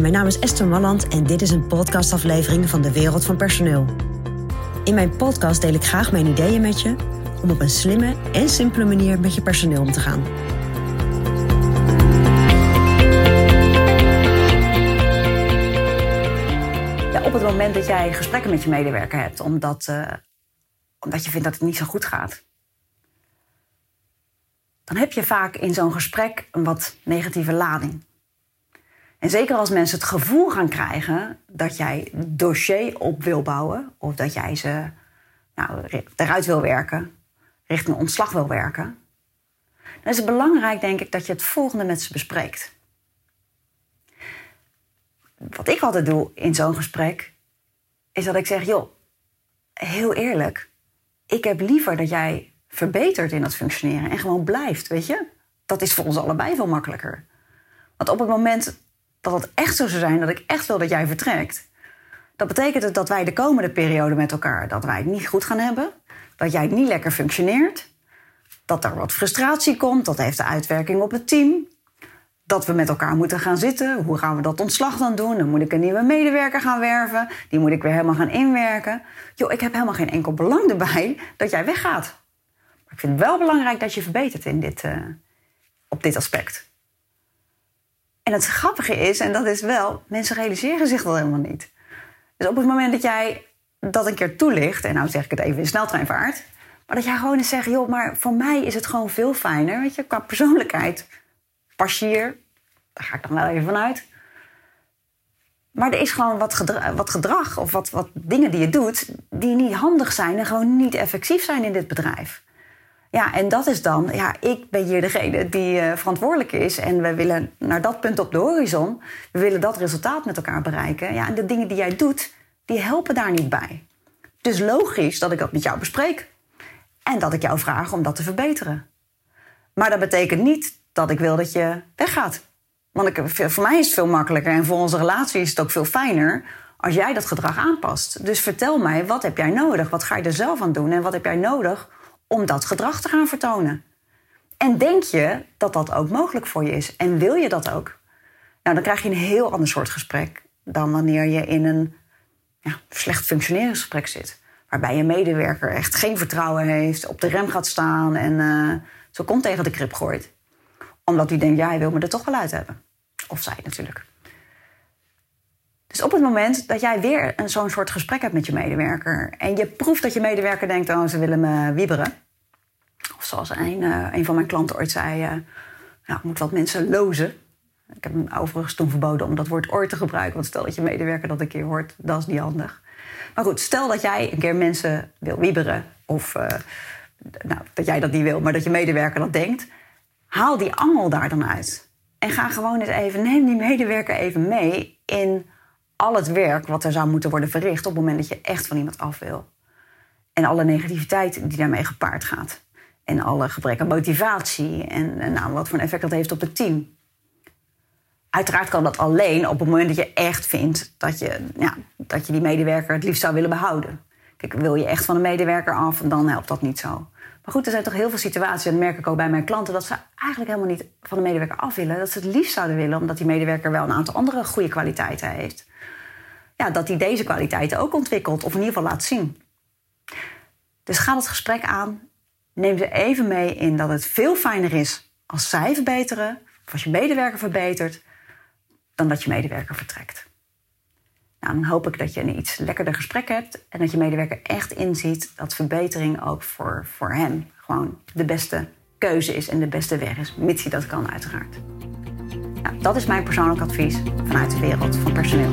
Mijn naam is Esther Malland en dit is een podcastaflevering van de Wereld van Personeel. In mijn podcast deel ik graag mijn ideeën met je om op een slimme en simpele manier met je personeel om te gaan. Ja, op het moment dat jij gesprekken met je medewerker hebt, omdat, uh, omdat je vindt dat het niet zo goed gaat, dan heb je vaak in zo'n gesprek een wat negatieve lading. En zeker als mensen het gevoel gaan krijgen dat jij dossier op wil bouwen, of dat jij ze nou, eruit wil werken, richting ontslag wil werken, dan is het belangrijk, denk ik, dat je het volgende met ze bespreekt. Wat ik altijd doe in zo'n gesprek, is dat ik zeg: joh, heel eerlijk, ik heb liever dat jij verbetert in dat functioneren en gewoon blijft, weet je? Dat is voor ons allebei veel makkelijker. Want op het moment dat het echt zo zou zijn dat ik echt wil dat jij vertrekt, dat betekent het dat wij de komende periode met elkaar dat wij het niet goed gaan hebben, dat jij niet lekker functioneert, dat er wat frustratie komt, dat heeft de uitwerking op het team, dat we met elkaar moeten gaan zitten. Hoe gaan we dat ontslag dan doen? Dan moet ik een nieuwe medewerker gaan werven. Die moet ik weer helemaal gaan inwerken. Joh, ik heb helemaal geen enkel belang erbij dat jij weggaat. Maar ik vind het wel belangrijk dat je verbetert in dit, uh, op dit aspect. En het grappige is, en dat is wel, mensen realiseren zich dat helemaal niet. Dus op het moment dat jij dat een keer toelicht, en nou zeg ik het even in sneltreinvaart, maar dat jij gewoon eens zegt, joh, maar voor mij is het gewoon veel fijner, weet je, qua persoonlijkheid pas je hier, daar ga ik dan wel even vanuit. Maar er is gewoon wat wat gedrag of wat, wat dingen die je doet, die niet handig zijn en gewoon niet effectief zijn in dit bedrijf. Ja, en dat is dan, ja, ik ben hier degene die uh, verantwoordelijk is. En we willen naar dat punt op de horizon. We willen dat resultaat met elkaar bereiken. Ja, en de dingen die jij doet, die helpen daar niet bij. Dus logisch dat ik dat met jou bespreek. En dat ik jou vraag om dat te verbeteren. Maar dat betekent niet dat ik wil dat je weggaat. Want ik, voor mij is het veel makkelijker en voor onze relatie is het ook veel fijner als jij dat gedrag aanpast. Dus vertel mij, wat heb jij nodig? Wat ga je er zelf aan doen? En wat heb jij nodig om dat gedrag te gaan vertonen? En denk je dat dat ook mogelijk voor je is? En wil je dat ook? Nou, dan krijg je een heel ander soort gesprek dan wanneer je in een ja, slecht functioneringsgesprek zit. Waarbij je medewerker echt geen vertrouwen heeft, op de rem gaat staan en uh, zo komt tegen de krip gooit. Omdat hij denkt, ja, hij wil me er toch wel uit hebben. Of zij natuurlijk. Dus op het moment dat jij weer zo'n soort gesprek hebt met je medewerker... en je proeft dat je medewerker denkt, oh, ze willen me wieberen... zoals een, uh, een van mijn klanten ooit zei... Ja, ik moet wat mensen lozen. Ik heb hem overigens toen verboden om dat woord ooit te gebruiken... want stel dat je medewerker dat een keer hoort, dat is niet handig. Maar goed, stel dat jij een keer mensen wil wieberen... of uh, nou, dat jij dat niet wil, maar dat je medewerker dat denkt... haal die angel daar dan uit. En ga gewoon eens even, neem die medewerker even mee... in al het werk wat er zou moeten worden verricht op het moment dat je echt van iemand af wil. En alle negativiteit die daarmee gepaard gaat. En alle gebrek aan motivatie en, nou, wat voor een effect dat heeft op het team. Uiteraard kan dat alleen op het moment dat je echt vindt dat je, ja, dat je die medewerker het liefst zou willen behouden. Kijk, wil je echt van een medewerker af, dan helpt dat niet zo. Maar goed, er zijn toch heel veel situaties, en dat merk ik ook bij mijn klanten, dat ze eigenlijk helemaal niet van de medewerker af willen. Dat ze het liefst zouden willen, omdat die medewerker wel een aantal andere goede kwaliteiten heeft ja, dat hij deze kwaliteiten ook ontwikkelt, of in ieder geval laat zien. Dus ga het gesprek aan. Neem ze even mee in dat het veel fijner is als zij verbeteren, of als je medewerker verbetert, dan dat je medewerker vertrekt. Nou, dan hoop ik dat je een iets lekkerder gesprek hebt en dat je medewerker echt inziet dat verbetering ook voor, voor hem gewoon de beste keuze is en de beste weg is, mits dat kan, uiteraard. Nou, dat is mijn persoonlijk advies vanuit de wereld van personeel.